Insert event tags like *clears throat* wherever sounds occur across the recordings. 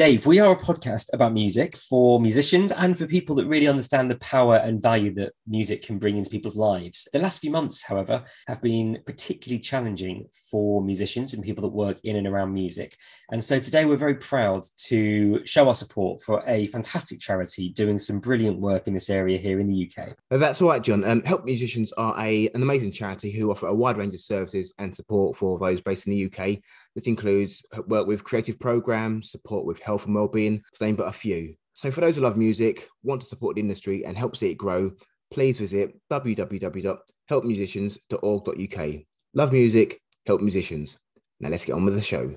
Dave, we are a podcast about music for musicians and for people that really understand the power and value that music can bring into people's lives. The last few months, however, have been particularly challenging for musicians and people that work in and around music. And so today we're very proud to show our support for a fantastic charity doing some brilliant work in this area here in the UK. That's all right, John. Um, Help Musicians are a, an amazing charity who offer a wide range of services and support for those based in the UK. This includes uh, work with creative programs, support with health and well-being, to name but a few. So for those who love music, want to support the industry and help see it grow, please visit www.helpmusicians.org.uk. Love music, help musicians. Now let's get on with the show.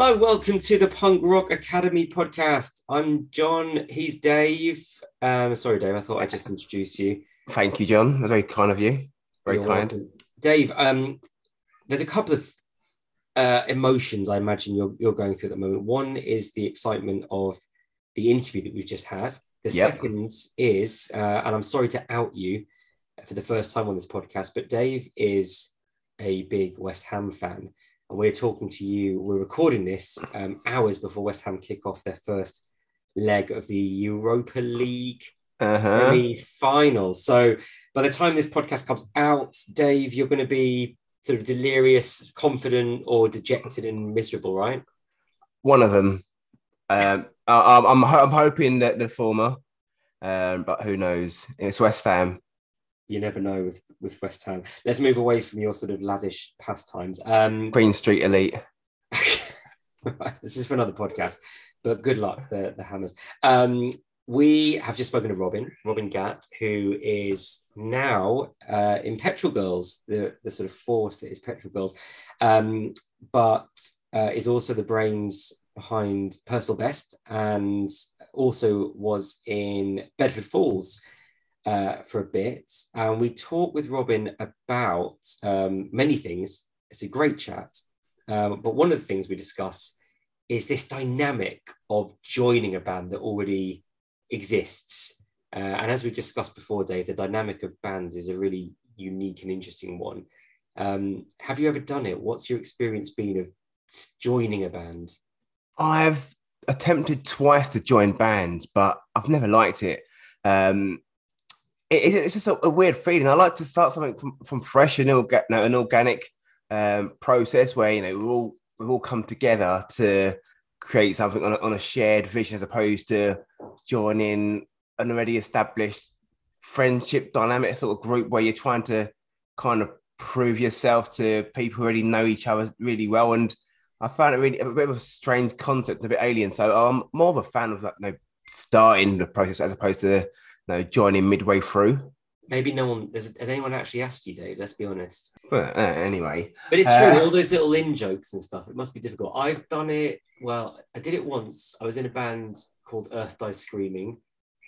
Hello, welcome to the Punk Rock Academy podcast. I'm John. He's Dave. Um, sorry, Dave. I thought I'd just introduce you. Thank you, John. That's very kind of you. Very You're kind. welcome. Dave. Um, there's a couple of uh, emotions I imagine you're you're going through at the moment. One is the excitement of the interview that we've just had. The Yep. second is, uh, and I'm sorry to out you for the first time on this podcast, but Dave is a big West Ham fan. And we're talking to you, we're recording this um, hours before West Ham kick off their first leg of the Europa League Uh-huh. semi final. So by the time this podcast comes out, Dave, you're going to be sort of delirious, confident, or dejected and miserable, right? One of them. Um, I, I'm, I'm, I'm hoping that the former, um, but who knows? It's West Ham. You never know with, with West Ham. Let's move away from your sort of laddish pastimes. Um, *laughs* Green Street Elite. this is for another podcast, but good luck, the, the Hammers. Um, we have just spoken to Robin, Robin Gatt, who is now uh, in Petrol Girls, the, the sort of force that is Petrol Girls, um, but uh, is also the brains behind Personal Best and also was in Bedford Falls uh, for a bit. And we talked with Robin about um, many things. It's a great chat. Um, but one of the things we discuss is this dynamic of joining a band that already exists. Uh, and as we discussed before, Dave, the dynamic of bands is a really unique and interesting one. Um, have you ever done it? What's your experience been of joining a band? I've attempted twice to join bands, but I've never liked it. Um, it- it- it's just a, a weird feeling. I like to start something from, from fresh and orga- no, an organic um, process where you know we all we all come together to create something on a, on a shared vision as opposed to joining an already established friendship dynamic sort of group where you're trying to kind of prove yourself to people who already know each other really well and I found it really a bit of a strange concept, a bit alien. So I'm more of a fan of like you know, starting the process as opposed to know, joining midway through. Maybe no one has, has anyone actually asked you, Dave? Let's be honest. But uh, anyway, But it's true, Uh, all those little in jokes and stuff. It must be difficult. I've done it. Well, I did it once. I was in a band called Earth Die Screaming,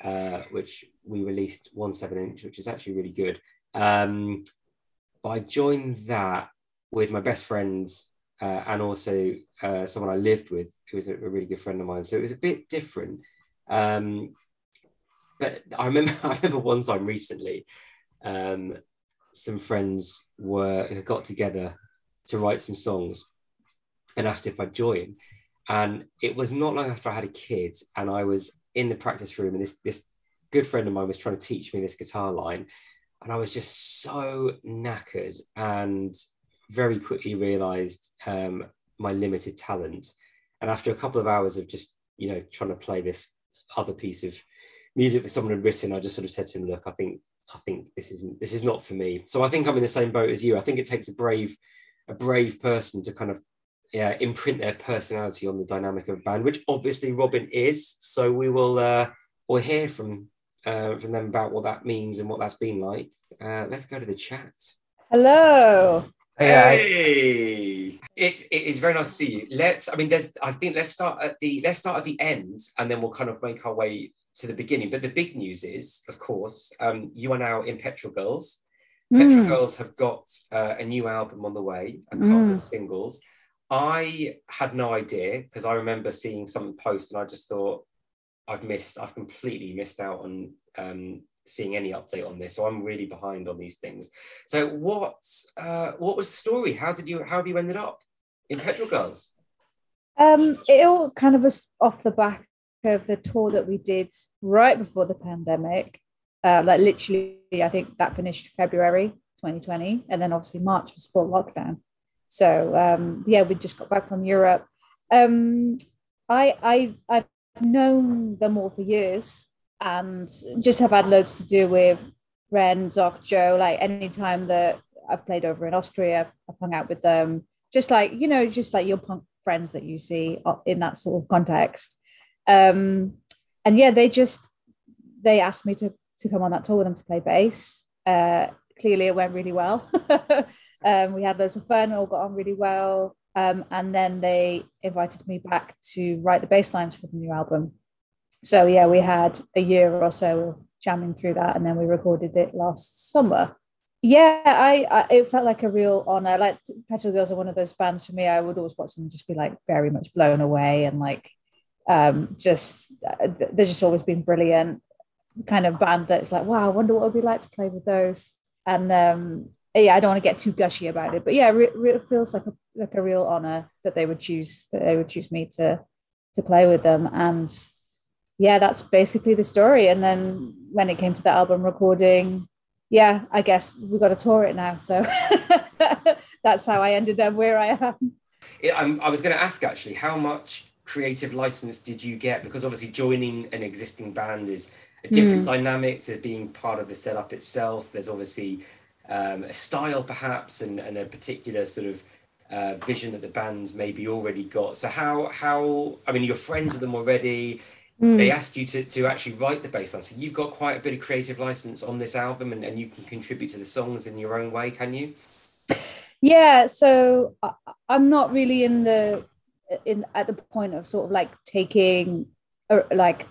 uh, which we released one seven inch, which is actually really good. Um, but I joined that with my best friends uh, and also uh, someone I lived with, who was a, a really good friend of mine. So it was a bit different. Um, but I remember, *laughs* I remember one time recently, um, some friends were got together to write some songs and asked if I'd join. And it was not long after I had a kid and I was in the practice room and this this good friend of mine was trying to teach me this guitar line. And I was just so knackered and very quickly realized um, my limited talent. And after a couple of hours of just, you know, trying to play this other piece of music that someone had written, I just sort of said to him, look, I think I think this is this is not for me. So I think I'm in the same boat as you. I think it takes a brave a brave person to kind of yeah, imprint their personality on the dynamic of a band, which obviously Robin is. So we will uh, we'll hear from uh, from them about what that means and what that's been like. Uh, let's go to the chat. Hello. Hey, it's it is very nice to see you. Let's. I mean, there's. I think let's start at the let's start at the end, and then we'll kind of make our way to the beginning. But the big news is, of course, um, you are now in Petrol Girls. Petrol Mm. Girls have got uh, a new album on the way, a couple of singles. I had no idea because I remember seeing someone post, and I just thought, I've missed, I've completely missed out on um, seeing any update on this. So I'm really behind on these things. So what, uh, what was the story? How did you, how have you ended up in Petrol Girls? Um, it all kind of was off the back of the tour that we did right before the pandemic. Uh, like literally, I think that finished February 2020, and then obviously March was full lockdown. So um, yeah, we just got back from Europe. Um, I I I've known them all for years, and just have had loads to do with Ren, Zoc, Joe. Like anytime that I've played over in Austria, I've hung out with them. Just like you know, just like your punk friends that you see in that sort of context. Um, and yeah, they just they asked me to to come on that tour with them to play bass. Uh, clearly, it went really well. *laughs* um, we had loads of fun. All got on really well. Um, and then they invited me back to write the bass lines for the new album. So yeah, we had a year or so of jamming through that, and then we recorded it last summer. Yeah, I, I it felt like a real honor. Like Petrol Girls are one of those bands for me. I would always watch them just be like very much blown away and like um just uh, they've just always been brilliant kind of band that's like wow i wonder what it would be like to play with those. And um yeah i don't want to get too gushy about it but yeah re- re- it feels like a like a real honor that they would choose that they would choose me to to play with them. And yeah that's basically the story. And then when it came to the album recording yeah i guess we got to tour it now. So *laughs* that's how i ended up where i am. Yeah, I was going to ask actually, how much creative license did you get? Because obviously, joining an existing band is a different dynamic to being part of the setup itself. There's obviously um, a style, perhaps, and, and a particular sort of uh, vision that the band's maybe already got. So, how, how I mean, you're friends with them already. They asked you to, to actually write the bass line. So, you've got quite a bit of creative license on this album, and, and you can contribute to the songs in your own way, can you? yeah so I, i'm not really in the in at the point of sort of like taking uh, like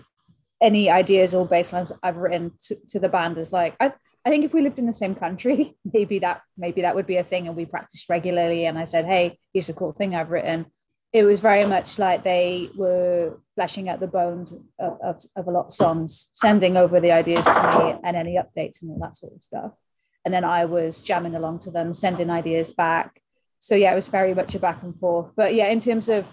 any ideas or baselines i've written to, to the band is like I, I think if we lived in the same country *laughs* maybe that maybe that would be a thing and we practiced regularly and i said hey here's a cool thing i've written it was very much like they were fleshing out the bones of, of, of a lot of songs sending over the ideas to me and any updates and all that sort of stuff and then I was jamming along to them, sending ideas back. So yeah, it was very much a back and forth. But yeah, in terms of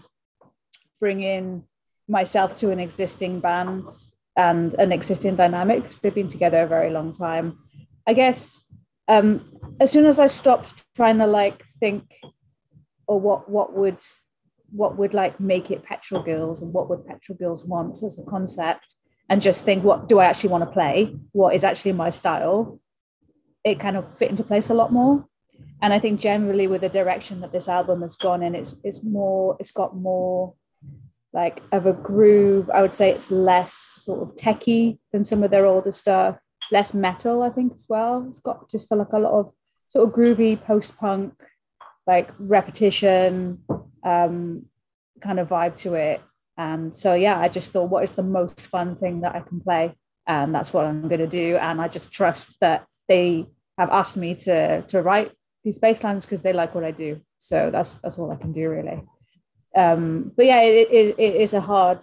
bringing myself to an existing band and an existing dynamic, because they've been together a very long time. I guess um, as soon as I stopped trying to like think, or what what would what would like make it Petrol Girls and what would Petrol Girls want as a concept, and just think what do I actually want to play? What is actually my style? it kind of fit into place a lot more. And I think generally with the direction that this album has gone in, it's it's more, it's got more like of a groove. I would say it's less sort of techie than some of their older stuff, less metal, I think, as well. It's got just like a lot of sort of groovy post-punk, like repetition, um, kind of vibe to it. And so yeah, I just thought, what is the most fun thing that I can play? And that's what I'm gonna do. And I just trust that they have asked me to to write these bass lines because they like what I do. So that's that's all I can do really. Um, but yeah, it, it, it is a hard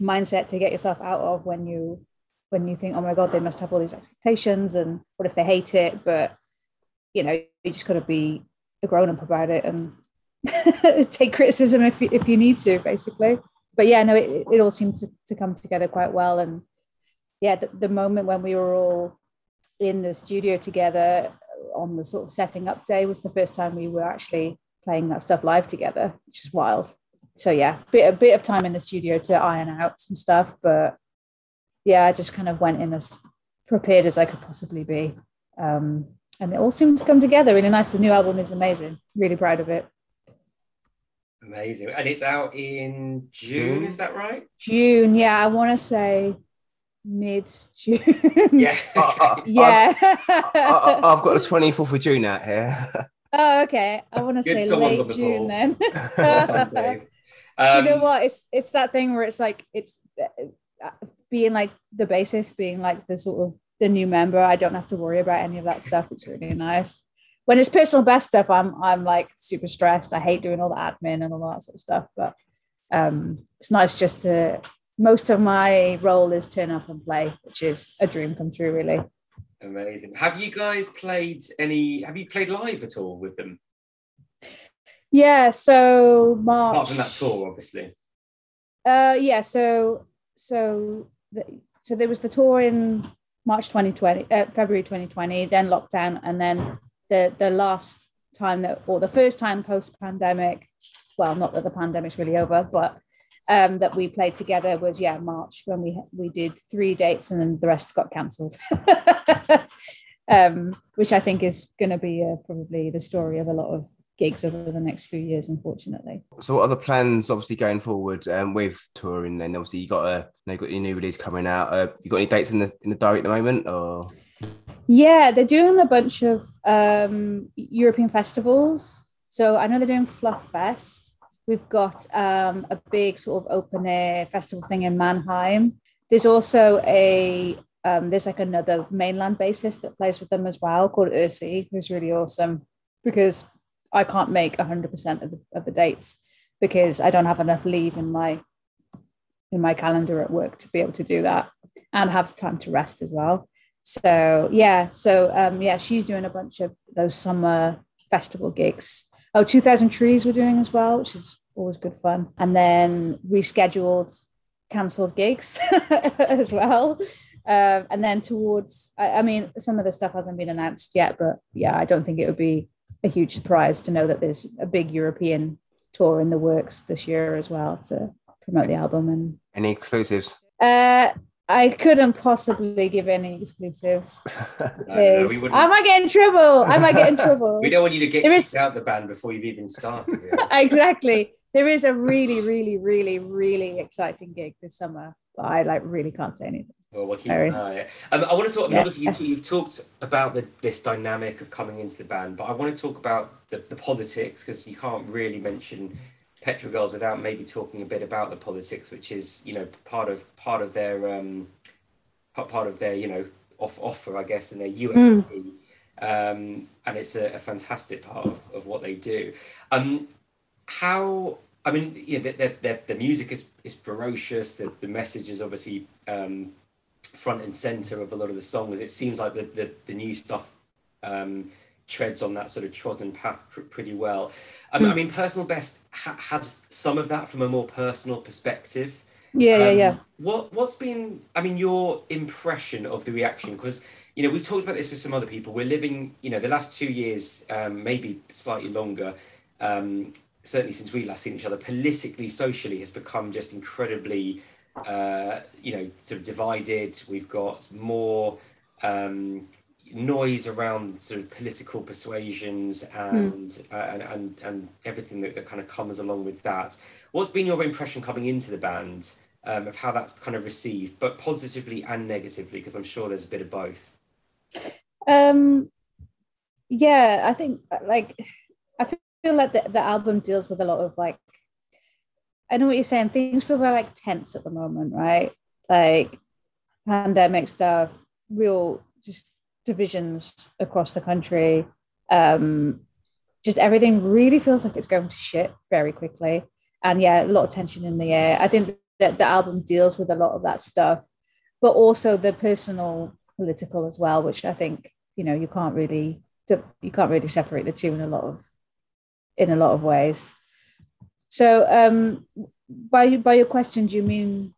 mindset to get yourself out of when you when you think, oh my god, they must have all these expectations, and what if they hate it? But you know, you just got to be a grown up about it and *laughs* take criticism if you, if you need to, basically. But yeah, no, it, it all seemed to, to come together quite well. And yeah, the, the moment when we were all in the studio together on the sort of setting up day was the first time we were actually playing that stuff live together, which is wild. So yeah, bit a bit of time in the studio to iron out some stuff, but yeah, I just kind of went in as prepared as I could possibly be. Um, and it all seemed to come together really nice. The new album is amazing. Really proud of it. Amazing. And it's out in June, is that right? June, yeah, I want to say mid June. Yeah. *laughs* I, yeah. I, have got the 24th of June out here. Oh, okay. I want to say late the June ball. then. *laughs* Dave. you know Um, what? It's it's that thing where it's like it's uh, being like the bassist, being like the sort of the new member. I don't have to worry about any of that stuff. It's really nice. When it's personal best stuff, I'm I'm like super stressed. I hate doing all the admin and all that sort of stuff. But um, it's nice just to. Most of my role is turn up and play, which is a dream come true, really. Amazing. Have you guys played any? Have you played live at all with them? Yeah. So March. Apart from that tour, obviously. Uh, yeah. So so the, so there was the tour in March 2020, uh, February 2020, then lockdown, and then the the last time that, or the first time post pandemic. Well, not that the pandemic's really over, but um, that we played together was yeah March when we we did three dates and then the rest got cancelled. *laughs* um, which I think is going to be uh, probably the story of a lot of gigs over the next few years, unfortunately. So, what are the plans, obviously, going forward um, with touring? Then, obviously, you got a you got your new release coming out. Uh, you got any dates in the in the diary at the moment, or Yeah, they're doing a bunch of um, European festivals. So I know they're doing Fluff Fest. We've got um, a big sort of open air festival thing in Mannheim. There's also a um, there's like another mainland bassist that plays with them as well called Ursi, who's really awesome because I can't make 100% of the, of the dates because I don't have enough leave in my in my calendar at work to be able to do that and have time to rest as well. So yeah, so um, yeah, she's doing a bunch of those summer festival gigs. Oh, 2000 Trees we're doing as well, which is always good fun. And then rescheduled, cancelled gigs *laughs* as well. Um, and then towards, I, I mean, some of the stuff hasn't been announced yet, but yeah, I don't think it would be a huge surprise to know that there's a big European tour in the works this year as well to promote the album and any exclusives? uh, I couldn't possibly give any exclusives. No, no, no, we because wouldn't. I might get in trouble. I might get in *laughs* trouble. We don't want you to get There kicked is- out the band before you've even started. *laughs* exactly. There is a really, really, really, really exciting gig this summer, but I like really can't say anything. Well, we'll keep an eye. Um, I want to talk. Yeah. obviously, you you've talked about the, this dynamic of coming into the band, but I want to talk about the, the politics because you can't really mention Petrol Girls without maybe talking a bit about the politics, which is you know part of part of their um, part of their you know off offer, I guess, and their USP. Um, and it's a, a fantastic part of, of what they do. Um, how I mean, yeah, the, the, the, music is, is ferocious. The, the message is obviously um, front and center of a lot of the songs. It seems like the, the, the new stuff um, treads on that sort of trodden path pr- pretty well. Um, I mean, Personal Best ha- had some of that from a more personal perspective. Yeah, yeah, Um, yeah. What what's been I mean your impression of the reaction because you know we've talked about this with some other people. We're living you know the last two years, um, maybe slightly longer. Um, certainly since we last seen each other, politically, socially, has become just incredibly uh, you know sort of divided. We've got more. Um, noise around sort of political persuasions and uh, and, and and everything that, that kind of comes along with that. What's been your impression coming into the band um, of how that's kind of received, but positively and negatively? Because I'm sure there's a bit of both. Um, yeah, I think like feel like the, the album deals with a lot of like I know what you're saying. Things feel very like tense at the moment, right? Like pandemic stuff, real just divisions across the country. Um, just everything really feels like it's going to shit very quickly. And yeah, a lot of tension in the air. I think that the album deals with a lot of that stuff, but also the personal political as well, which I think, you know, you can't really you can't really separate the two in a lot of in a lot of ways. So um by by your question, do you mean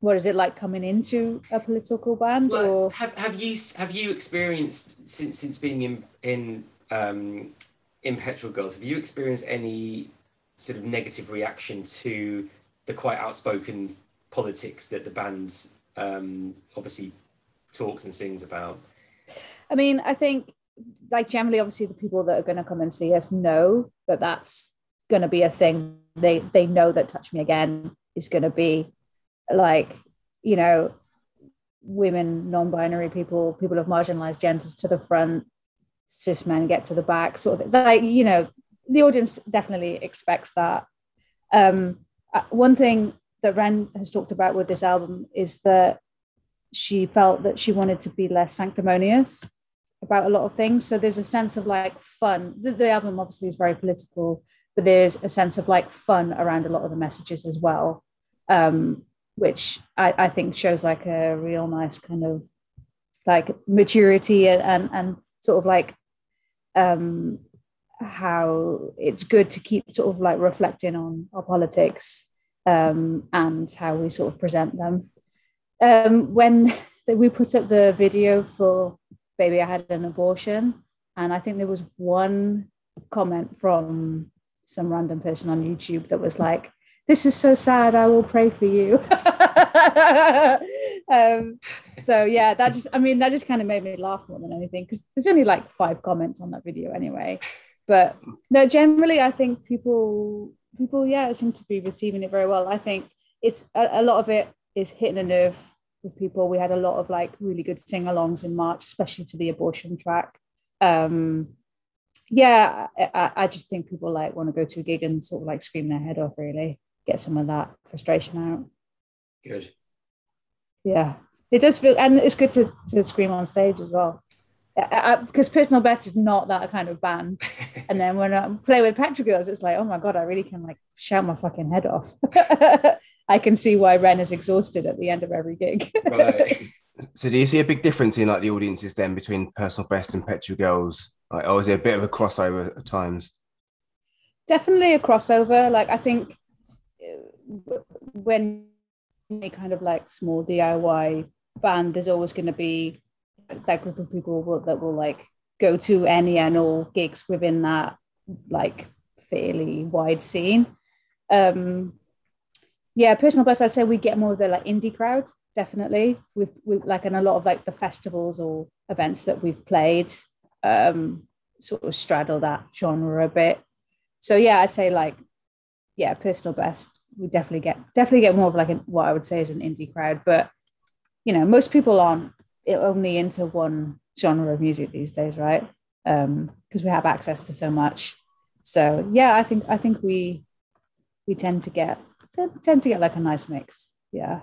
what is it like coming into a political band Well, or have have you have you experienced since since being in in um, in Petrol Girls? Have you experienced any sort of negative reaction to the quite outspoken politics that the band um, obviously talks and sings about? I mean, I think like generally, obviously, the people that are going to come and see us know that that's going to be a thing. They they know that Touch Me Again is going to be like you know women, non-binary people, people of marginalized genders to the front. cis men get to the back, sort of like you know, the audience definitely expects that. Um, uh, one thing that Ren has talked about with this album is that she felt that she wanted to be less sanctimonious about a lot of things. So there's a sense of like fun. The, the, album obviously is very political, but there's a sense of like fun around a lot of the messages as well, um, which I, I think shows like a real nice kind of like maturity and and, and sort of like um, how it's good to keep sort of like reflecting on our politics um, and how we sort of present them. Um, when *laughs* we put up the video for Baby, I Had an Abortion, and I think there was one comment from some random person on YouTube that was like, this is so sad. I will pray for you. *laughs* um, so yeah, that just, I mean, that just kind of made me laugh more than anything because there's only like five comments on that video anyway. But no, generally, I think people, people, yeah, seem to be receiving it very well. I think it's a, a lot of it is hitting a nerve with people. We had a lot of like really good sing-alongs in March, especially to the abortion track. Um, yeah, I, I just think people like want to go to a gig and sort of like scream their head off, really get some of that frustration out. Good. Yeah, it does feel, and it's good to, to scream on stage as well. Because Personal Best is not that kind of band. *laughs* and then when I play with Petrol Girls, it's like, oh my God, I really can like shout my fucking head off. *laughs* I can see why Ren is exhausted at the end of every gig. right. *laughs* So do you see a big difference in like the audiences then between Personal Best and Petrol Girls? Like, or is there a bit of a crossover at times? Definitely a crossover. Like I think when any kind of like small DIY band, there's always going to be that group of people will, that will like go to any and all gigs within that like fairly wide scene. Um, yeah, personal best, I'd say we get more of the like indie crowd, definitely. With like in a lot of like the festivals or events that we've played, um, sort of straddle that genre a bit. So yeah, I'd say like, yeah, personal best we definitely get definitely get more of like a, what I would say is an indie crowd. But you know, most people aren't only into one genre of music these days, right? Um, because um, we have access to so much. So yeah, I think I think we we tend to get tend to get like a nice mix. Yeah.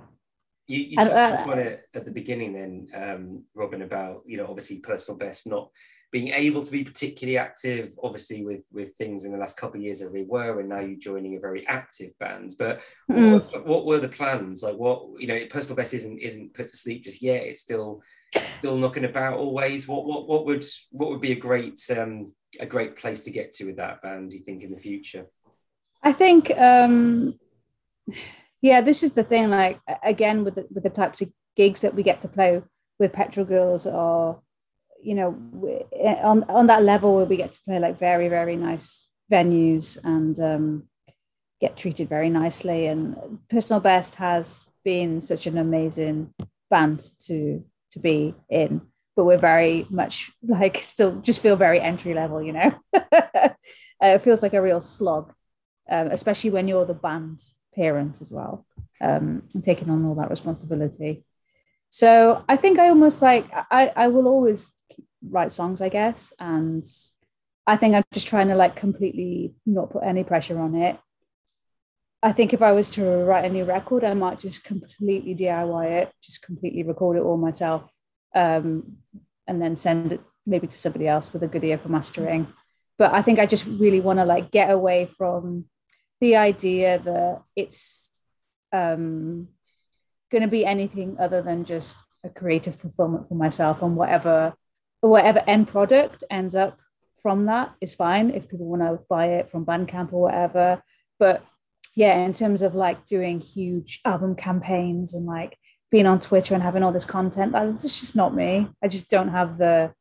You, you touched uh, on it at the beginning, then, um, Robin, about you know obviously personal best not being able to be particularly active, obviously with with things in the last couple of years as they were, and now you're joining a very active band. But mm. what, what, were the plans? Like what you know, personal best isn't isn't put to sleep just yet. It's still still knocking about always. What what what would what would be a great um, a great place to get to with that band? Do you think in the future? I think um, yeah, this is the thing. Like again, with the, with the types of gigs that we get to play with Petrol Girls, or you know on on that level where we get to play like very very nice venues and um, get treated very nicely and personal best has been such an amazing band to to be in but we're very much like still just feel very entry level you know *laughs* uh, it feels like a real slog um, especially when you're the band parent as well um, and taking on all that responsibility so I think I almost like I, I will always write songs, I guess. And I think I'm just trying to like completely not put any pressure on it. I think if I was to write a new record, I might just completely DIY it, just completely record it all myself, um, and then send it maybe to somebody else with a good ear for mastering. But I think I just really want to like get away from the idea that it's um, going to be anything other than just a creative fulfillment for myself and whatever whatever end product ends up from that is fine if people want to buy it from bandcamp or whatever. But yeah in terms of like doing huge album campaigns and like being on twitter and having all this content that's just not me. I just don't have the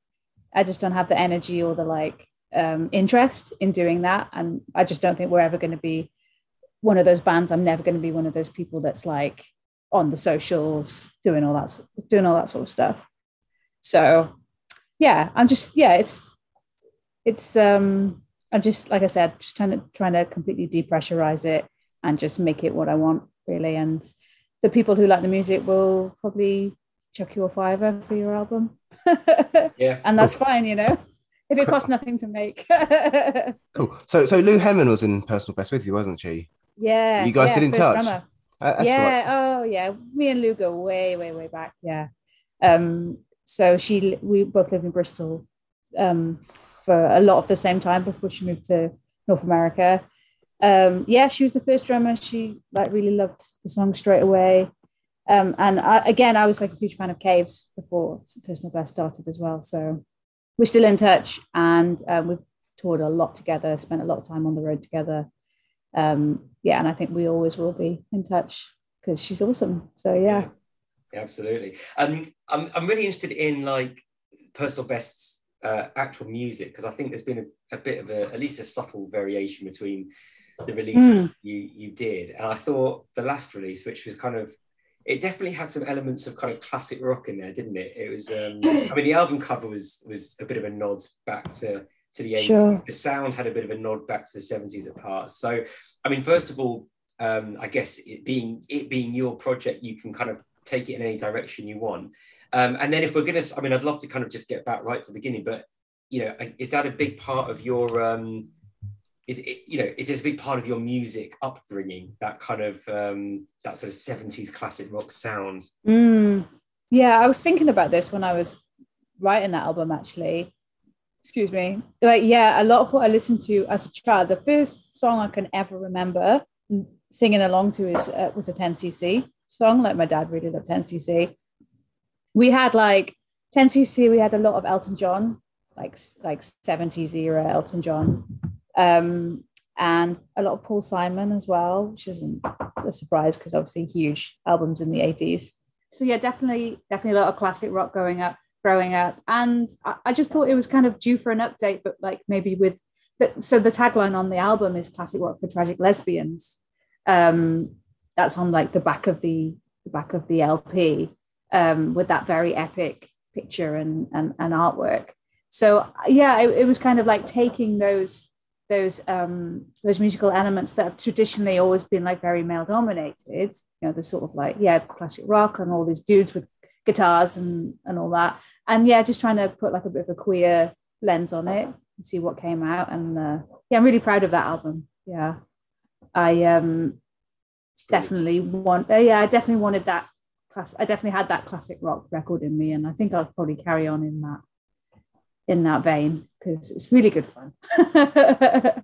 i just don't have the energy or the like um, interest in doing that and i just don't think we're ever going to be one of those bands i'm never going to be one of those people that's like on the socials, doing all that, doing all that sort of stuff. So yeah, I'm just yeah, it's it's um I'm just like I said, just trying to trying to completely depressurize it and just make it what I want really. And the people who like the music will probably chuck you a fiver for your album. *laughs* yeah. and that's fine, you know. If it costs nothing to make. *laughs* Cool. So so Lou Hemming was in Personal Best with you, wasn't she? yeah. You guys yeah, still in touch? drummer. Uh, yeah. right. Oh, yeah. Me and Lou go way, way, way back. Yeah. Um. So she, we both lived in Bristol, um, for a lot of the same time before she moved to North America. Um. Yeah, she was the first drummer. She like really loved the song straight away. Um. And I, again, I was like a huge fan of Caves before Personal Best started as well. So we're still in touch, and um, we've toured a lot together. Spent a lot of time on the road together um, yeah, and I think we always will be in touch because she's awesome. So yeah, yeah absolutely. Um, I'm I'm really interested in like personal bests uh, actual music because I think there's been a, a bit of a at least a subtle variation between the release Mm. you you did, and I thought the last release, which was kind of it definitely had some elements of kind of classic rock in there, didn't it? It was um, *clears throat* I mean the album cover was was a bit of a nod back to to the 80s. Sure. The sound had a bit of a nod back to the 70s at parts. So I mean, first of all, um, I guess it being it being your project, you can kind of take it in any direction you want. Um, and then if we're gonna, I mean, I'd love to kind of just get back right to the beginning, but you know, is that a big part of your? Um, is it you know is this a big part of your music upbringing? That kind of um, that sort of seventies classic rock sound. Mm. yeah. I was thinking about this when I was writing that album. Actually, excuse me. Like yeah, a lot of what I listened to as a child. The first song I can ever remember singing along to is uh, was a 10cc song. Like my dad really loved 10cc. We had like 10cc. We had a lot of Elton John, like like 70s era Elton John, um, and a lot of Paul Simon as well, which isn't a surprise because obviously huge albums in the 80s. So yeah, definitely, definitely a lot of classic rock growing up, growing up. And I, I just thought it was kind of due for an update, but like maybe with the, so the tagline on the album is classic rock for tragic lesbians. Um, that's on like the back of the, the back of the LP um, with that very epic picture and, and, and artwork. So yeah, it, it was kind of like taking those those um those musical elements that have traditionally always been like very male dominated you know the sort of like yeah classic rock and all these dudes with guitars and and all that. And yeah just trying to put like a bit of a queer lens on it and see what came out. And uh, yeah i'm really proud of that album. Yeah. I um definitely want uh, yeah i definitely wanted that class i definitely had that classic rock record in me and i think i'll probably carry on in that in that vein because it's really good fun *laughs*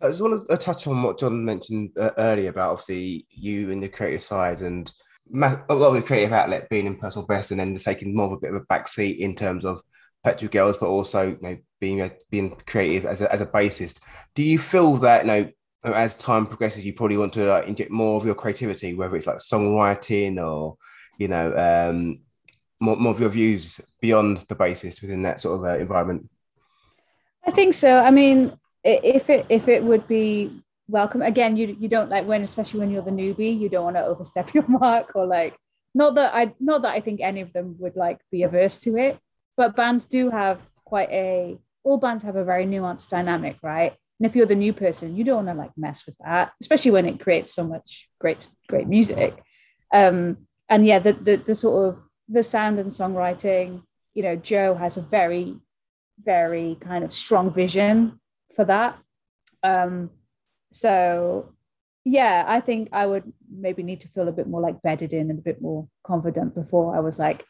I just want to touch on what John mentioned uh, earlier about obviously you and the creative side and ma- a lot of the creative outlet being in personal best and then taking more of a bit of a backseat in terms of Petrol Girls, but also you know being a, being creative as a, as a bassist. Do you feel that you know as time progresses, you probably want to like, inject more of your creativity, whether it's like songwriting or you know um, more, more of your views beyond the basis within that sort of uh, environment? I think so. I mean, if it if it would be welcome again, you you don't like when especially when you're the newbie, you don't want to overstep *laughs* your mark or like not that I not that I think any of them would like be averse to it, but bands do have quite a all bands have a very nuanced dynamic, right? And if you're the new person, you don't want to like mess with that, especially when it creates so much great great music. Um, and yeah, the the the sort of the sound and songwriting, you know, Joe has a very very kind of strong vision for that. Um, so yeah, I think I would maybe need to feel a bit more like bedded in and a bit more confident before I was like,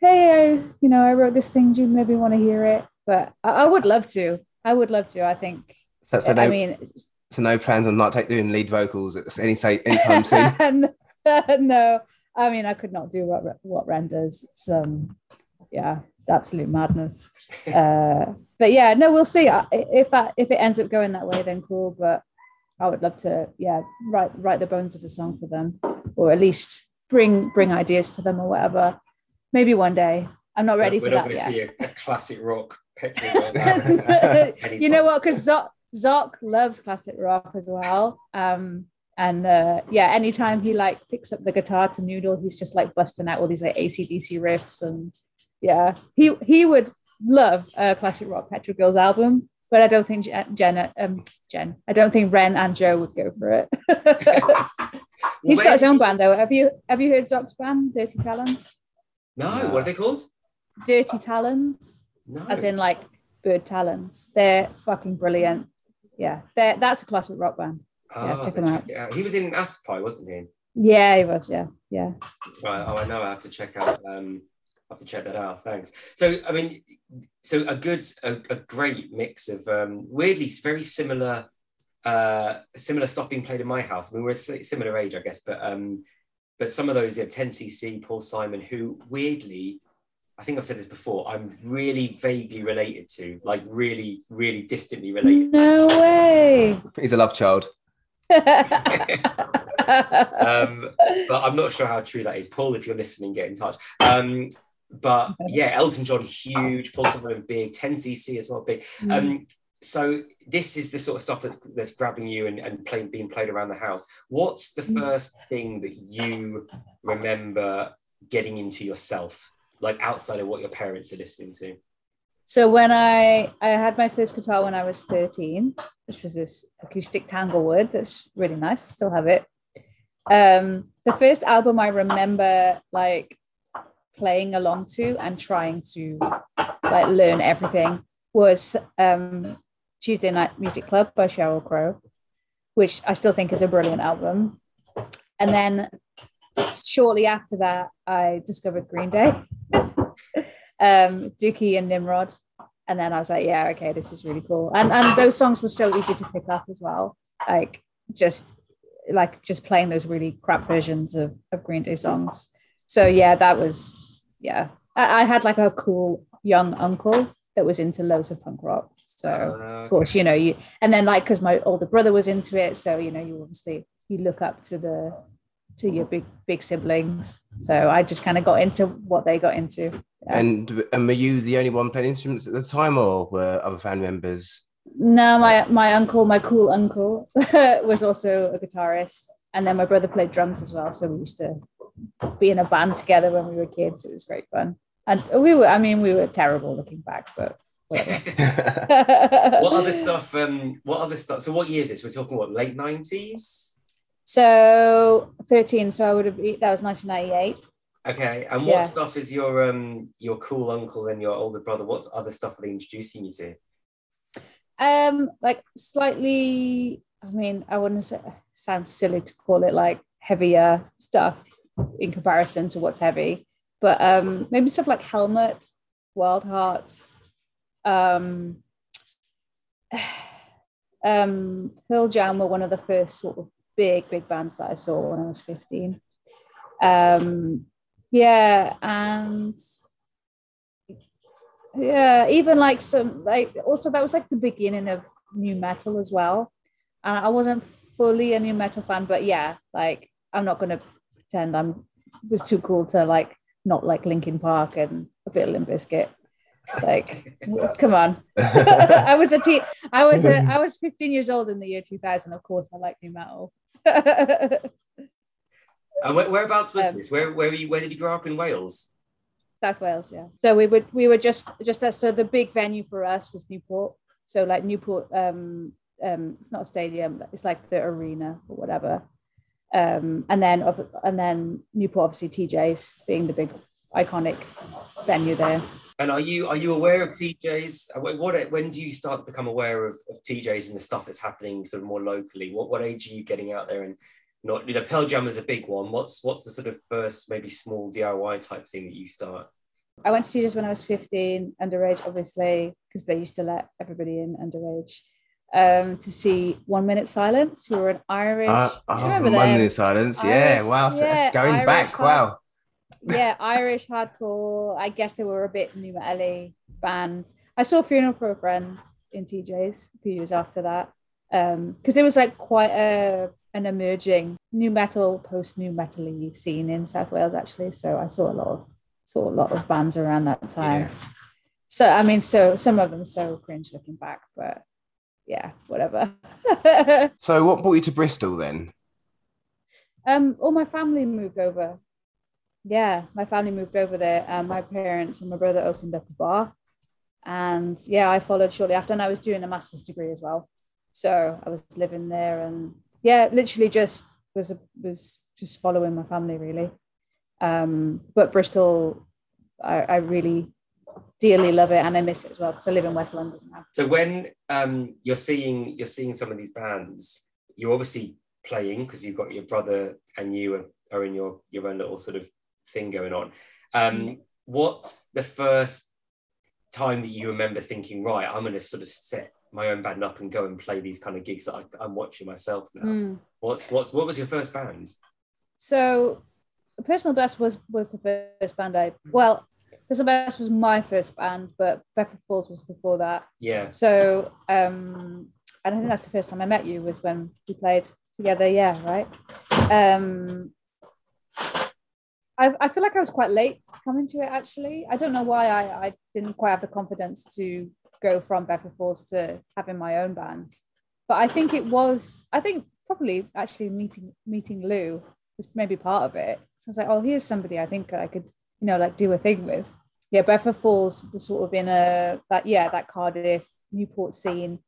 hey, I, you know, I wrote this thing. Do you maybe want to hear it? But I, I would love to. I would love to. I think. So, so, no, I mean, so no plans on not take, doing lead vocals at any say anytime soon. *laughs* no, *laughs* I mean, I could not do what what Ren does. It's um, yeah, it's absolute madness. *laughs* Uh, but yeah, no, we'll see. If that if it ends up going that way, then cool. But I would love to, yeah, write write the bones of a song for them, or at least bring bring ideas to them or whatever. Maybe one day. I'm not ready We're for not that going to see a, a classic rock petrol Girls album anytime you know what? Because Zoc, Zoc loves classic rock as well. Um, and uh, yeah, anytime he like picks up the guitar to noodle, he's just like busting out all these like ACDC riffs. And yeah, he he would love a classic rock Petrol Girls album, but I don't think Jen, Jen, um, Jen, I don't think Ren and Joe would go for it. *laughs* he's got his own band though. Have you have you heard Zoc's band, Dirty Talons? No, what are they called? Dirty Talons, No. as in like Bird Talons. They're fucking brilliant. Yeah, they're, that's a classic rock band. Yeah, Oh, check him out. it out. He was in Astpai, wasn't he? Yeah, he was. Yeah, yeah. Right. Oh, I know. I have to check out. Um, I have to check that out. Thanks. So, I mean, so a good, a, a great mix of um, weirdly very similar, uh, similar stuff being played in my house. I mean, we're a similar age, I guess, but um, but some of those, yeah, 10cc, Paul Simon, who weirdly, I think I've said this before, I'm really vaguely related to, like really, really distantly related. No way. He's a love child. Um, but I'm not sure how true that is. Paul, if you're listening, get in touch. Um, but yeah, Elton John, huge. Paul Simon, big. 10cc as well, big. Mm. Um, so this is the sort of stuff that's, that's grabbing you and, and playing, being played around the house. What's the Mm. first thing that you remember getting into yourself, like outside of what your parents are listening to? So when I I had my first guitar when I was 13, which was this acoustic Tanglewood that's really nice, still have it. Um, the first album I remember like playing along to and trying to like learn everything was um, Tuesday Night Music Club by Sheryl Crow, which I still think is a brilliant album. And then shortly after that, I discovered Green Day. Um, Dookie and Nimrod. And then I was like, yeah, okay, this is really cool. And and those songs were so easy to pick up as well. Like just like just playing those really crap versions of, of Green Day songs. So yeah, that was yeah. I, I had like a cool young uncle that was into loads of punk rock. So Uh, of course, you know, you and then like because my older brother was into it, so you know, you obviously you look up to the to your big big siblings. So I just kind of got into what they got into. Yeah. And, and were you the only one playing instruments at the time, or were other family members? No, my my uncle, my cool uncle, *laughs* was also a guitarist, and then my brother played drums as well. So we used to be in a band together when we were kids. It was great fun, and we were. I mean, we were terrible looking back, but *laughs* *laughs* what other stuff? Um, what other stuff? So what year is this? We're talking what late nineties. so thirteen. So I would have. That was nineteen ninety eight. Okay, and what Yeah. stuff is your um your cool uncle and your older brother? What other stuff are they introducing you to? Um, like slightly. I mean, I wouldn't say sounds silly to call it like heavier stuff in comparison to what's heavy, but um, maybe stuff like Helmet, Wild Hearts, um, *sighs* um, Pearl Jam were one of the first sort of big, big bands that I saw when I was 15. Um, yeah, and yeah, even like some like also that was like the beginning of nu metal as well. And I wasn't fully a nu metal fan, but yeah, like I'm not gonna pretend I'm was too cool to like not like Linkin Park and a bit of Limp Bizkit. Like, *laughs* come on. *laughs* I was a teen. I was a. I was 15 years old in the year 2000. Of course, I like nu metal. *laughs* And where, whereabouts was Um, this? Where where were you? Where did you grow up in Wales? South Wales, yeah. So we would we were just just uh, so the big venue for us was Newport. So like Newport, um, um, it's not a stadium, but it's like the arena or whatever. Um, and then of and then Newport, obviously TJ's being the big iconic venue there. And are you are you aware of TJs? Uh, What what- when do you start to become aware of, of TJs and the stuff that's happening sort of more locally? What what age are you getting out there and not you know Pearl Jam is a big one. What's what's the sort of first maybe small DIY type thing that you start? I went to TJ's when I was 15, underage, obviously, because they used to let everybody in underage. Um, to see One Minute Silence, who were an Irish. Uh, you oh, remember Monday them? in Silence. Irish- yeah, wow. So yeah, that's going Irish back. hard- Wow. yeah, Irish hardcore. I guess they were a bit nu metal band. I saw Funeral for a Friend in TJ's a few years after that. Um, because it was like quite a an emerging nu metal, post nu metal scene in South Wales actually. So I saw a lot of saw a lot of bands around that time. Yeah. So I mean, so some of them so cringe looking back, but yeah, whatever. *laughs* So, what brought you to Bristol then? Um, all my family moved over. Yeah, my family moved over there. Um, my parents and my brother opened up a bar, and yeah, I followed shortly after, and I was doing a master's degree as well. So I was living there, and yeah, literally just was was just following my family really. Um, but Bristol, I, I really dearly love it and I miss it as well because I live in West London now. So when um, you're seeing you're seeing some of these bands, you're obviously playing because you've got your brother and you are, are in your your own little sort of thing going on. Um, Mm. what's the first time that you remember thinking, right, I'm going to sort of set my own band up and go and play these kind of gigs that I, I'm watching myself now? Mm. What's what's what was your first band? So, Personal Best was was the first band I well, Personal Best was my first band, but Bedford Falls was before that. Yeah, So, um, and I think that's the first time I met you was when we played together. Yeah, right. Um, I, I feel like I was quite late coming to it. Actually, I don't know why I, I didn't quite have the confidence to go from Bedford Falls to having my own band. But I think it was. I think probably actually meeting meeting Lou was maybe part of it. So I was like, oh, here's somebody I think I could, you know, like do a thing with. Yeah, Bedford Falls was sort of in a that yeah that Cardiff Newport scene.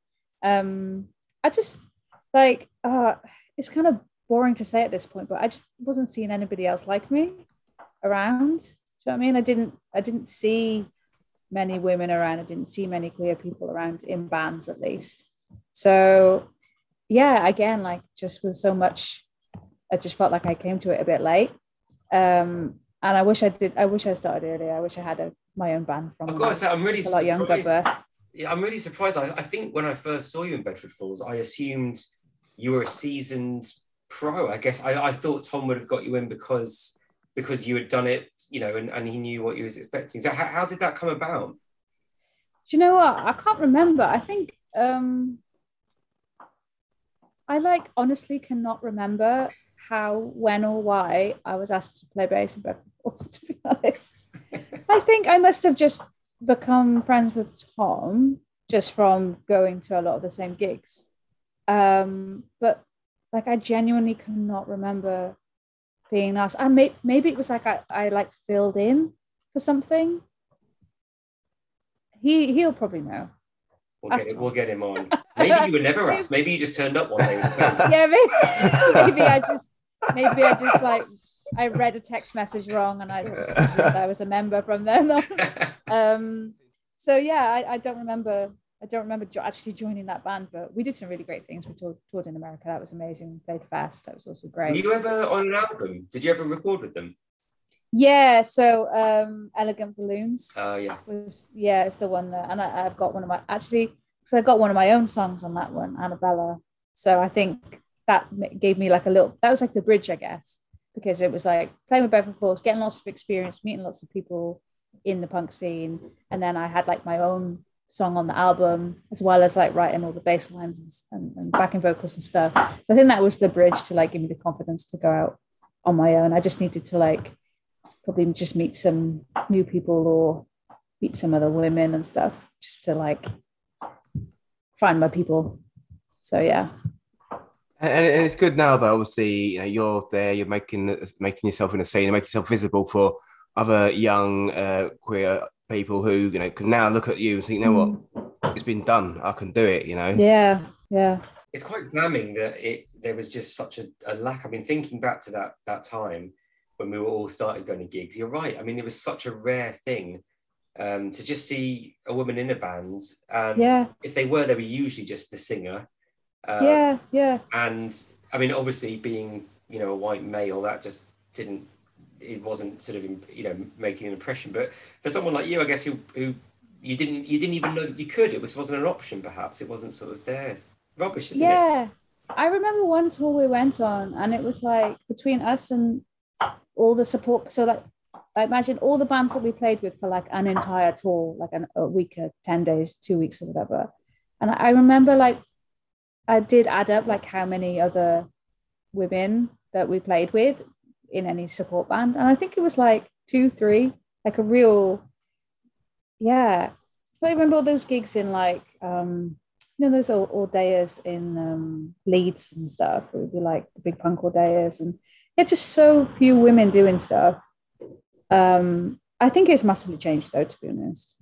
Um, I just like uh, it's kind of boring to say at this point, but I just wasn't seeing anybody else like me around. Do you know what I mean? I didn't I didn't see many women around. I didn't see many queer people around in bands at least. So yeah, again, like just with so much, I just felt like I came to it a bit late. Um, and I wish I did. I wish I started earlier. I wish I had a, my own band from. I've when got I to say, I'm really a lot younger, surprised. but yeah, I'm really surprised. I, I think when I first saw you in Bedford Falls, I assumed you were a seasoned pro. I guess I, I thought Tom would have got you in because because you had done it, you know, and, and he knew what you was expecting. So how, how did that come about? do you know what? I can't remember. I think um I like honestly cannot remember how, when, or why I was asked to play bass in Bedford Falls, *laughs* to be honest. *laughs* I think I must have just become friends with Tom just from going to a lot of the same gigs. Um, but like I genuinely cannot remember being asked. I may maybe it was like I, I like filled in for something. He he'll probably know. We'll Ask get, Tom. we'll get him on. *laughs* Maybe you were never asked. Maybe you just turned up one day. with a band. yeah, maybe, maybe I just maybe I just like I read a text message wrong and I just assumed I was a member from then on. *laughs* Um, so yeah, I, I don't remember. I don't remember jo- actually joining that band, but we did some really great things. We toured, toured in America. That was amazing. We played Fest. That was also great. Were you ever on an album? Did you ever record with them? Yeah. So um, Elegant Balloons Oh yeah. was yeah, it's the one that, and I, I've got one of my actually. So I got one of my own songs on that one, Annabella. So I think that gave me like a little. That was like the bridge, I guess, because it was like playing with Bedford Falls, getting lots of experience, meeting lots of people in the punk scene, and then I had like my own song on the album as well as like writing all the bass lines and, and, and backing vocals and stuff. So I think that was the bridge to like give me the confidence to go out on my own. I just needed to like probably just meet some new people or meet some other women and stuff just to like find my people. So yeah. And, it's good now that obviously you know you're there, you're making making yourself in a scene, and making yourself visible for other young uh, queer people who you know can now look at you and think, you know what, it's been done. I can do it. You know. Yeah. Yeah. It's quite damning that it there was just such a, a lack. I mean, thinking back to that that time when we were all started going to gigs, you're right. I mean, it was such a rare thing um, to just see a woman in a band. And Yeah. if they were, they were usually just the singer. Uh, Yeah. Yeah. and I mean, obviously, being you know a white male, that just didn't. It wasn't sort of you know making an impression. But for someone like you, I guess who who you didn't you didn't even know that you could. It was wasn't an option. Perhaps it wasn't sort of there. Rubbish, isn't it? yeah. I remember one tour we went on and it was like between us and all the support. So like I imagine all the bands that we played with for like an entire tour, like an, a week, or 10 days, two weeks or whatever. And I remember like I did add up like how many other women that we played with in any support band. And I think it was like two, three, like a real, yeah. I remember all those gigs in like, um, you know, those all, all days in um, Leeds and stuff. It would be like the big punk all days. And yeah, just so few women doing stuff. Um, I think it's massively changed though, to be honest.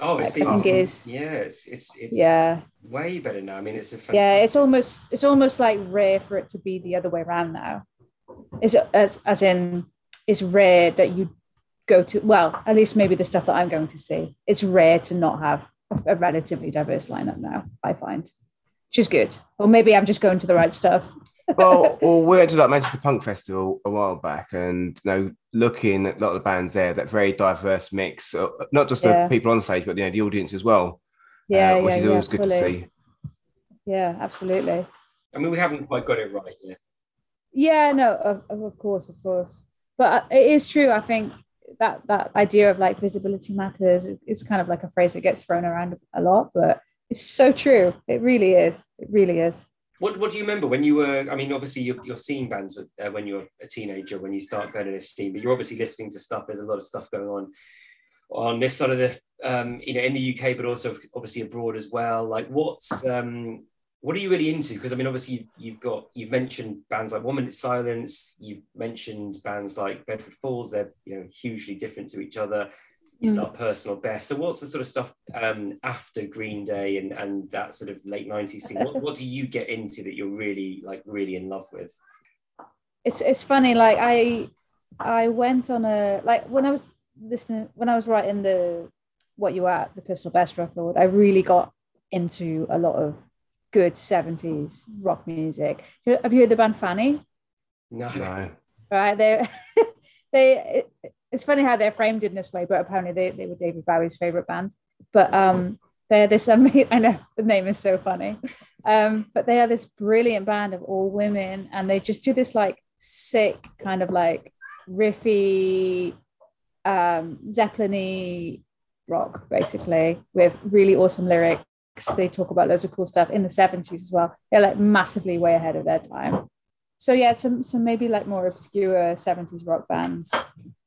Oh, I it think seems. it is. Yeah, it's it's it's Yeah. way better now. I mean, it's a fantastic, yeah it's almost it's almost like rare for it to be the other way around now is as as in it's rare that you go to well at least maybe the stuff that i'm going to see it's rare to not have a relatively diverse lineup now i find which is good or maybe i'm just going to the right stuff *laughs* well, well, we went to like Manchester Punk Festival a while back, and you know, looking at a lot of the bands there, that very diverse mix, not just Yeah. the people on stage, but you know, the audience as well. yeah uh, which yeah, is yeah, always good fully. to see. yeah absolutely I mean, we haven't quite got it right yet. Yeah, no, of, of course, of course. But uh, it is true. I think that that idea of like visibility matters. It's kind of like a phrase that gets thrown around a lot, but it's so true. It really is. It really is. What What do you remember when you were? I mean, obviously you're, you're seeing bands with, uh, when you're a teenager, when you start going to this scene, but you're obviously listening to stuff. There's a lot of stuff going on on this side of the, um, you know, in the UK, but also obviously abroad as well. Like, what's um, what are you really into? Because I mean, obviously you've, you've got you've mentioned bands like One Minute Silence. You've mentioned bands like Bedford Falls. They're you know hugely different to each other. You Mm. start personal best. So what's the sort of stuff um, after Green Day and, and that sort of late 90s scene? What, what do you get into that you're really like really in love with? It's it's funny. Like I I went on a like when I was listening when I was writing the what you at the personal Best record. I really got into a lot of good 70s rock music. Have you heard the band Fanny? No. No, right? They, *laughs* they. It's funny how they're framed in this way, but apparently they, they were David Bowie's favorite band. But um, they're this amazing. *laughs* I know the name is so funny, um, but they are this brilliant band of all women, and they just do this like sick kind of like riffy, um, Zeppelin-y rock, basically, with really awesome lyrics. They talk about loads of cool stuff in the 70s as well. They're like massively way ahead of their time. So yeah some some maybe like more obscure 70s rock bands.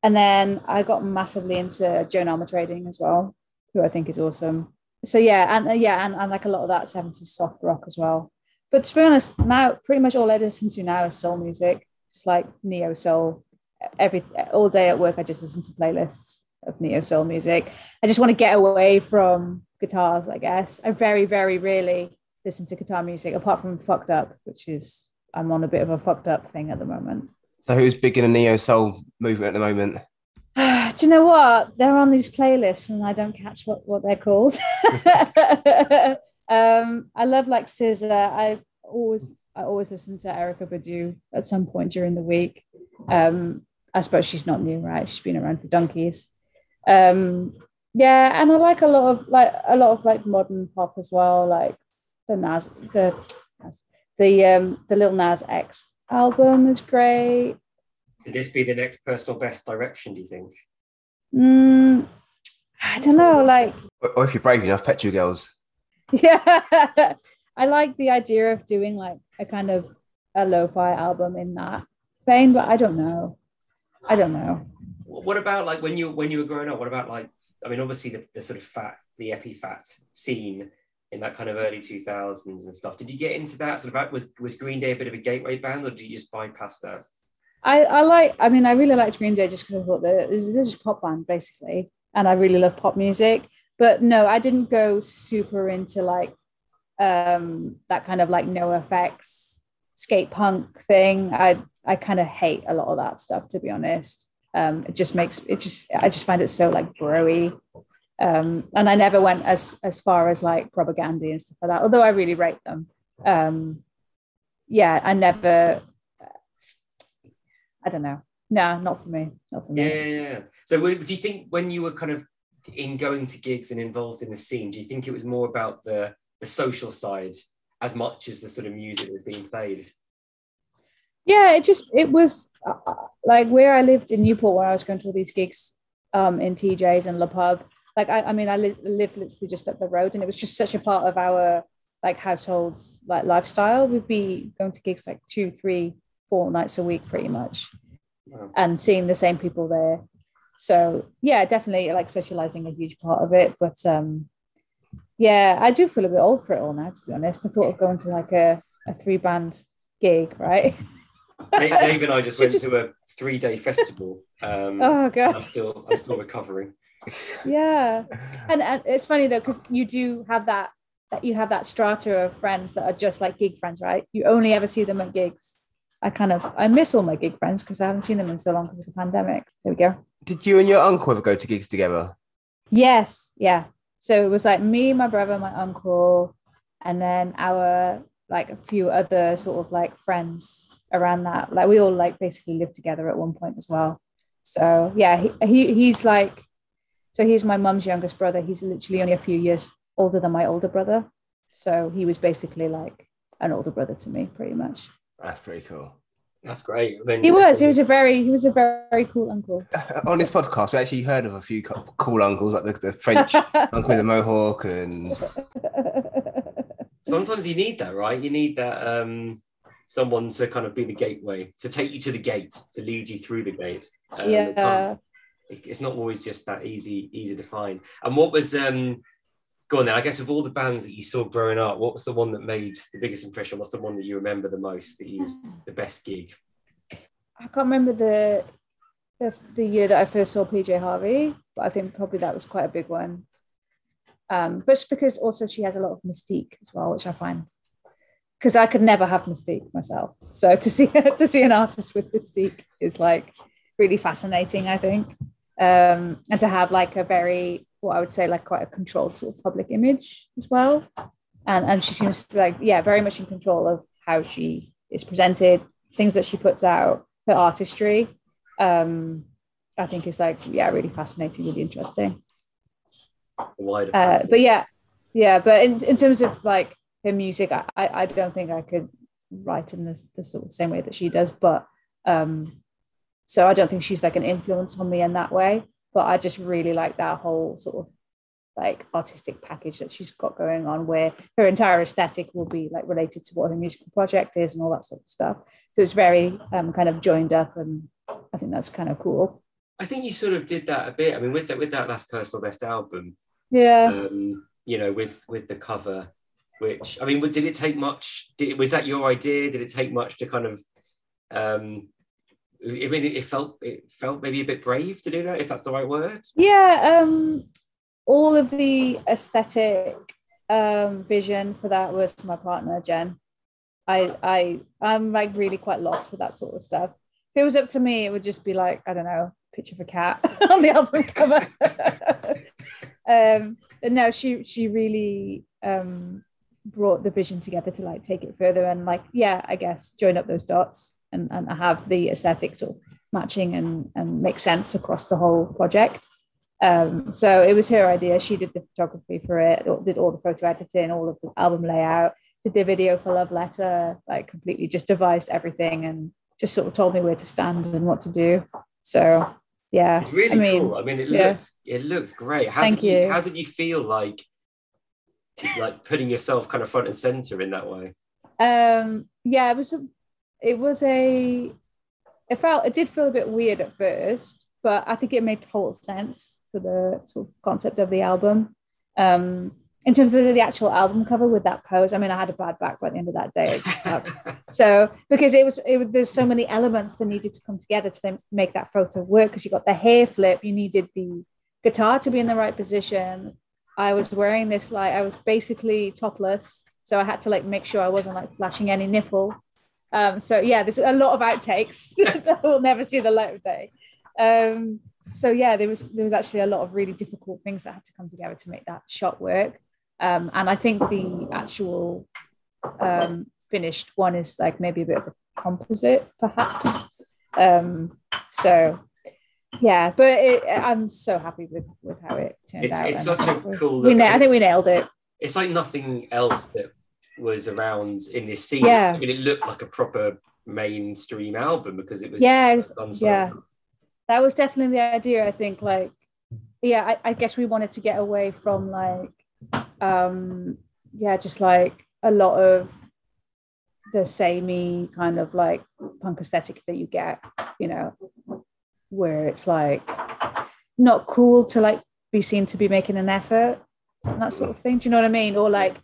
And then i got massively into Joan Armatrading as well who i think is awesome. So yeah and uh, yeah and, and like a lot of that 70s soft rock as well. But to be honest now pretty much all i listen to now is soul music. It's like neo soul. Every all day at work i just listen to playlists of neo soul music. I just want to get away from guitars i guess. I very very rarely listen to guitar music apart from fucked up which is i'm on a bit of a fucked up thing at the moment. So who's big in the neo soul movement at the moment? *sighs* do you know what? They're on these playlists and i don't catch what, what they're called. *laughs* Um i love like SZA. I always i always listen to Erykah Badu at some point during the week. Um i suppose she's not new right? She's been around for donkeys. Um yeah and i like a lot of like a lot of like modern pop as well like the nas the Nas- the um the Lil Nas X album is great Could this be the next personal best direction, do you think? Mm, I don't know. Like, Or, or if you're brave enough, Petrol Girls. *laughs* yeah, I like the idea of doing like a kind of a lo-fi album in that vein, but I don't know. I don't know. What about like when you when you were growing up? What about like I mean, obviously the, the sort of fat the Epitaph scene in that kind of early two thousands and stuff. Did you get into that sort of was was Green Day a bit of a gateway band, or did you just bypass that? I, I like. I mean, I really liked Green Day just because I thought that this is a pop band basically, and I really love pop music. But no, I didn't go super into like um that kind of like NOFX skate punk thing. I I kind of hate a lot of that stuff to be honest. Um, it just makes it just I just find it so like broy. Um, and I never went as as far as like Propagandhi and stuff like that. Although I really rate them. Um, yeah, I never. I don't know. No, not for me. Not for me. yeah, yeah. So do you think when you were kind of in going to gigs and involved in the scene, do you think it was more about the the social side as much as the sort of music was being played? Yeah it just it was uh, like where i lived in newport when i was going to all these gigs um in TJ's and Le Pub like i, I mean i li- lived literally just up the road and it was just such a part of our like households like lifestyle. We'd be going to gigs like two three four nights a week pretty much. Wow. and seeing the same people there. So yeah definitely like socializing a huge part of it but um yeah i do feel a bit old for it all now to be honest. I thought of going to like a, a three band gig right *laughs* *laughs* Dave Dave and I just went just- to a three day festival. Um, oh god I'm still I'm still recovering. yeah and, and it's funny though because you do have that that you have that strata of friends that are just like gig friends right you only ever see them at gigs i kind of i miss all my gig friends because i haven't seen them in so long because of the pandemic there we go did you and your uncle ever go to gigs together? Yes, yeah. So it was like me, my brother, my uncle, and then our like a few other sort of like friends around that. Like we all like basically lived together at one point as well. So yeah, he, he he's like, so he's my mum's youngest brother. He's literally only a few years older than my older brother. So he was basically like an older brother to me, pretty much. That's pretty cool. That's great. I mean, He was. He was a very. He was a very, very cool uncle. *laughs* On this podcast, we actually heard of a few cool uncles, like the, the French *laughs* uncle with the mohawk, and *laughs* sometimes you need that, right? You need that um, someone to kind of be the gateway, to take you to the gate, to lead you through the gate. Um, yeah. it's not always just that easy, easy to find. And what was um, go on then? I guess of all the bands that you saw growing up, what was the one that made the biggest impression? What's the one that you remember the most? That you was the best gig? I can't remember the, the the year that I first saw PJ Harvey, but I think probably that was quite a big one. Um, but because also she has a lot of mystique as well, which I find because I could never have mystique myself. So to see to see an artist with mystique is like really fascinating, I think. Um, and to have like a very what I would say like quite a controlled sort of public image as well. And and she seems to like, yeah, very much in control of how she is presented, things that she puts out, her artistry. Um, I think is like, yeah, really fascinating, really interesting. Wider Uh, but yeah, yeah, but in, in terms of like her music, I, I don't think I could write in this the sort of same way that she does. But um, so I don't think she's like an influence on me in that way. But I just really like that whole sort of like artistic package that she's got going on, where her entire aesthetic will be like related to what her musical project is and all that sort of stuff. So it's very um, kind of joined up, and I think that's kind of cool. I think you sort of did that a bit. I mean, with that with that last personal best album, Yeah. um, you know, with with the cover, which I mean, did it take much? Did, was that your idea? Did it take much to kind of? Um, I mean, it felt it felt maybe a bit brave to do that, if that's the right word. yeah um all of the aesthetic um vision for that was my partner jen i i i'm like really quite lost with that sort of stuff if it was up to me it would just be like i don't know picture of a cat *laughs* on the album cover *laughs* um but no she she really um brought the vision together to like take it further and like yeah i guess join up those dots and and have the aesthetic sort of matching and and make sense across the whole project um, so it was her idea. She did the photography for it, did all the photo editing, all of the album layout, did the video for Love Letter, like completely just devised everything and just sort of told me where to stand and what to do. So yeah, It's really I mean, cool. I mean, it yeah. looks it looks great. How Thank did you. you. How did you feel like like putting yourself kind of front and center in that way? um yeah it was a, it was a it felt it did feel a bit weird at first but i think it made total sense for the sort of concept of the album. Um in terms of the actual album cover with that pose i mean i had a bad back by the end of that day. It sucked. *laughs* So because it was it was there's so many elements that needed to come together to make that photo work because you got the hair flip you needed the guitar to be in the right position i was wearing this like i was basically topless so i had to like make sure i wasn't like flashing any nipple. Um so yeah there's a lot of outtakes *laughs* that will never see the light of day. Um so yeah there was there was actually a lot of really difficult things that had to come together to make that shot work. Um and i think the actual um finished one is like maybe a bit of a composite perhaps. Um so yeah but it, i'm so happy with with how it turned It's out it's such a cool. we na- i think we nailed it it's like nothing else that was around in this scene. Yeah. I mean, it looked like a proper mainstream album because it was Yeah, done so yeah. that was definitely the idea i think like yeah I, I guess we wanted to get away from like um yeah just like a lot of the samey kind of like punk aesthetic that you get you know where it's like not cool to like be seen to be making an effort and that sort of thing do you know what i mean or like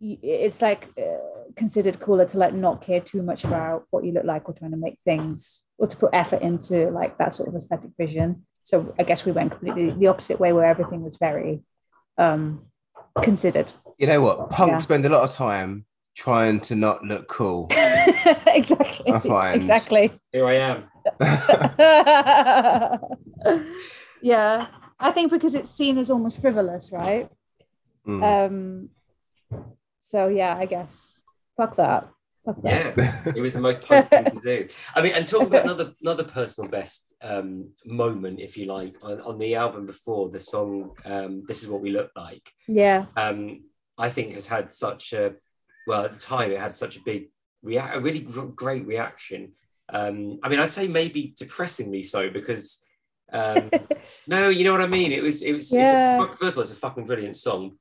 it's like uh, considered cooler to like not care too much about what you look like or trying to make things or to put effort into like that sort of aesthetic vision so i guess we went completely the opposite way where everything was very um considered You know what? Punk Yeah. spend a lot of time trying to not look cool. *laughs* exactly I find- exactly Here I am. *laughs* yeah, I think because it's seen as almost frivolous, right? Mm. Um, so yeah, I guess fuck that. Fuck that. Yeah, *laughs* it was the most punk thing to do. I mean, and talk about another another personal best um, moment, if you like, on, on the album before the song um, "This Is What We Look Like." Yeah, Um, I think has had such a well at the time it had such a big react, a really great reaction. Um, I mean, I'd say maybe depressingly so because um, *laughs* no, you know what I mean. It was it was Yeah. a, first of all, it's a fucking brilliant song,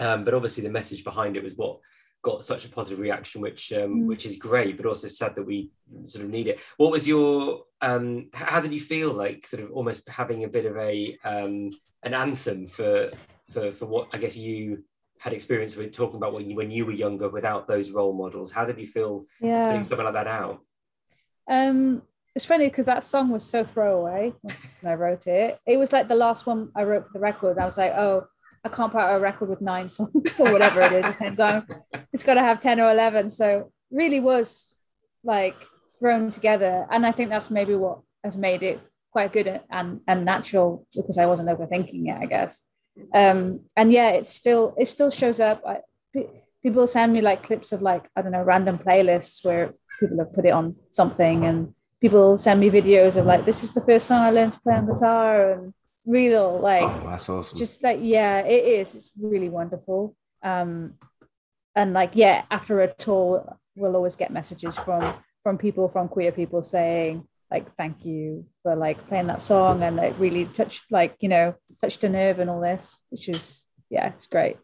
um, but obviously the message behind it was what got such a positive reaction, which um, Mm. which is great, but also sad that we sort of need it. What was your um, how did you feel like sort of almost having a bit of a um, an anthem for for for what I guess you had experience with talking about when you when you were younger without those role models? How did you feel yeah. putting something like that out? Um, it's funny because that song was so throwaway when I wrote it. It was like the last one I wrote for the record. I was like, oh, I can't put out a record with nine songs or whatever it is, or 10 songs. It's got to have 10 or 11. So really was like thrown together. And I think that's maybe what has made it quite good and, and natural because I wasn't overthinking it, I guess. Um, and yeah, it still, it still shows up. I, people send me like clips of like, I don't know, random playlists where people have put it on something and people send me videos of like, this is the first song I learned to play on guitar and real like, oh, that's awesome. just like yeah it is. It's really wonderful. Um and like yeah after a tour we'll always get messages from from people from queer people saying like thank you for like playing that song and it really touched like you know touched a nerve and all this which is yeah it's great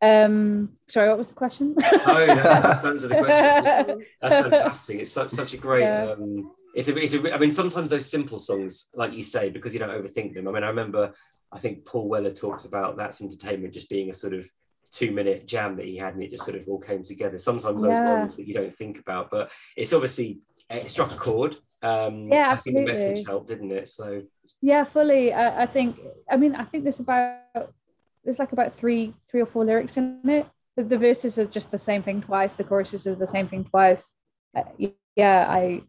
um sorry what was the question Oh, no, that's answered the question. That's *laughs* fantastic. It's such, such a great. Yeah. Um, it's a, it's a. I mean, sometimes those simple songs, like you say, because you don't overthink them. I mean, I remember. I think Paul Weller talked about that's entertainment just being a sort of two-minute jam that he had, and it just sort of all came together. Sometimes those Yeah. ones that you don't think about, but it's obviously it struck a chord. Um, Yeah, I think the message helped, didn't it? So yeah fully I, I think i mean i think there's about there's like about three three or four lyrics in it. The, verses are just the same thing twice. The choruses are the same thing twice. Uh, yeah i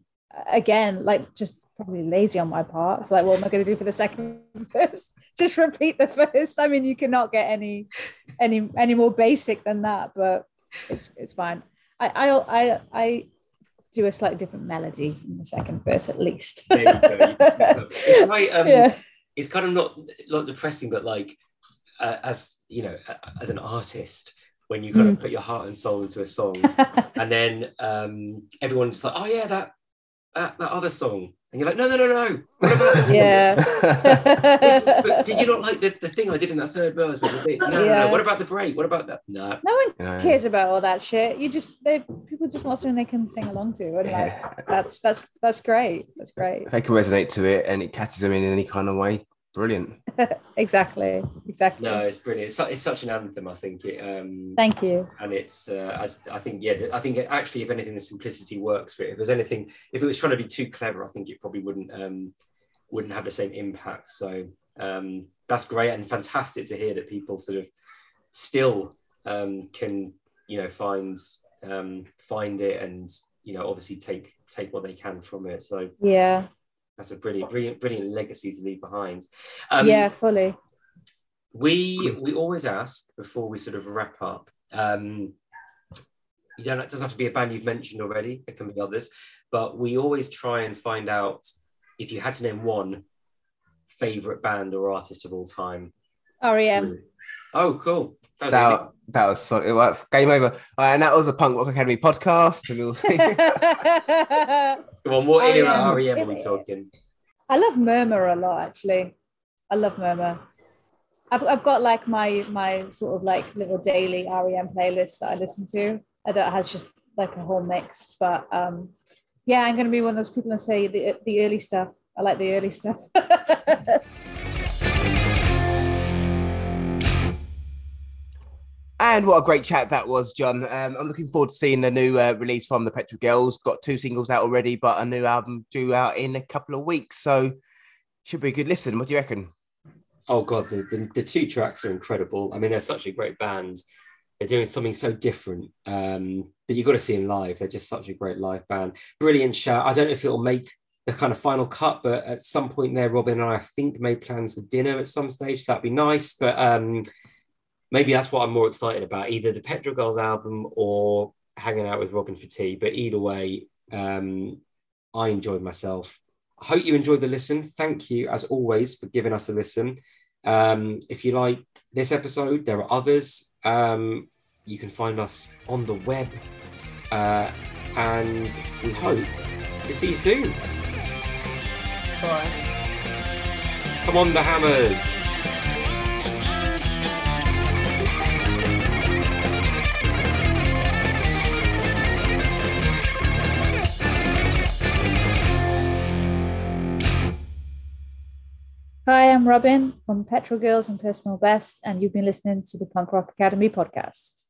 again like just probably lazy on my part. It's like what am i going to do for the second *laughs* verse? Just repeat the first. I mean you cannot get any any any more basic than that but it's it's fine. I i i, I do a slightly different melody in the second verse at least. There you go. You *laughs* can mix up. It's quite, um, yeah. it's kind of not not depressing, but like uh, as you know, as an artist, when you kind Mm. of put your heart and soul into a song, *laughs* and then um, everyone's like, "Oh yeah, that that that other song," and you're like, "No, no, no, no." What about this one?" *laughs* yeah This- but did you not like the, the thing I did in that third verse? With the bit? No, no, no. Yeah. What about the break? What about that? No. no one You cares about all that shit you just they people just want something they can sing along to and like *laughs* that's that's that's great that's great If they can resonate to it and it catches them in any kind of way, brilliant. *laughs* exactly exactly No, it's brilliant. It's, it's such an anthem. I think it. Um, thank you and it's uh, as I think yeah I think it, actually if anything the simplicity works for it if there's anything if it was trying to be too clever I think it probably wouldn't um wouldn't have the same impact so um that's great and fantastic to hear that people sort of still um can you know find um find it and you know obviously take take what they can from it so yeah that's a brilliant brilliant brilliant legacy to leave behind um yeah fully we we always ask before we sort of wrap up. Um, you don't it doesn't have to be a band you've mentioned already. It can be others, but we always try and find out if you had to name one favorite band or artist of all time. rem Oh, cool. That was That, that was solid. It was- Game over. Uh, and that was the Punk Rock Academy podcast. And we'll see. easy. Come on, what era REM. REM are we talking? I love Murmur a lot, actually. I love Murmur. I've, I've got like my my sort of like little daily REM playlist that I listen to that has just like a whole mix. But um, yeah, I'm going to be one of those people that say the the early stuff. I like the early stuff. *laughs* And what a great chat that was, John. Um, I'm looking forward to seeing the new uh, release from the Petrol Girls. Got two singles out already, but a new album due out in a couple of weeks. So should be a good listen. What do you reckon? Oh god, the, the, the two tracks are incredible. I mean, they're such a great band. They're doing something so different. Um, but you've got to see them live. They're just such a great live band. Brilliant show. I don't know if it'll make the kind of final cut, but at some point there, Robin and I, I think made plans for dinner at some stage. That'd be nice, but um, maybe that's what I'm more excited about: either the Petrol Girls album or hanging out with Robin for tea. But either way, um, I enjoyed myself. I hope you enjoyed the listen. Thank you, as always, for giving us a listen. Um, if you like this episode, there are others. Um, you can find us on the web, uh, and we hope to see you soon. Bye. Come on, the hammers. Hi, I'm Robin from Petrol Girls and Personal Best, and you've been listening to the Punk Rock Academy podcast.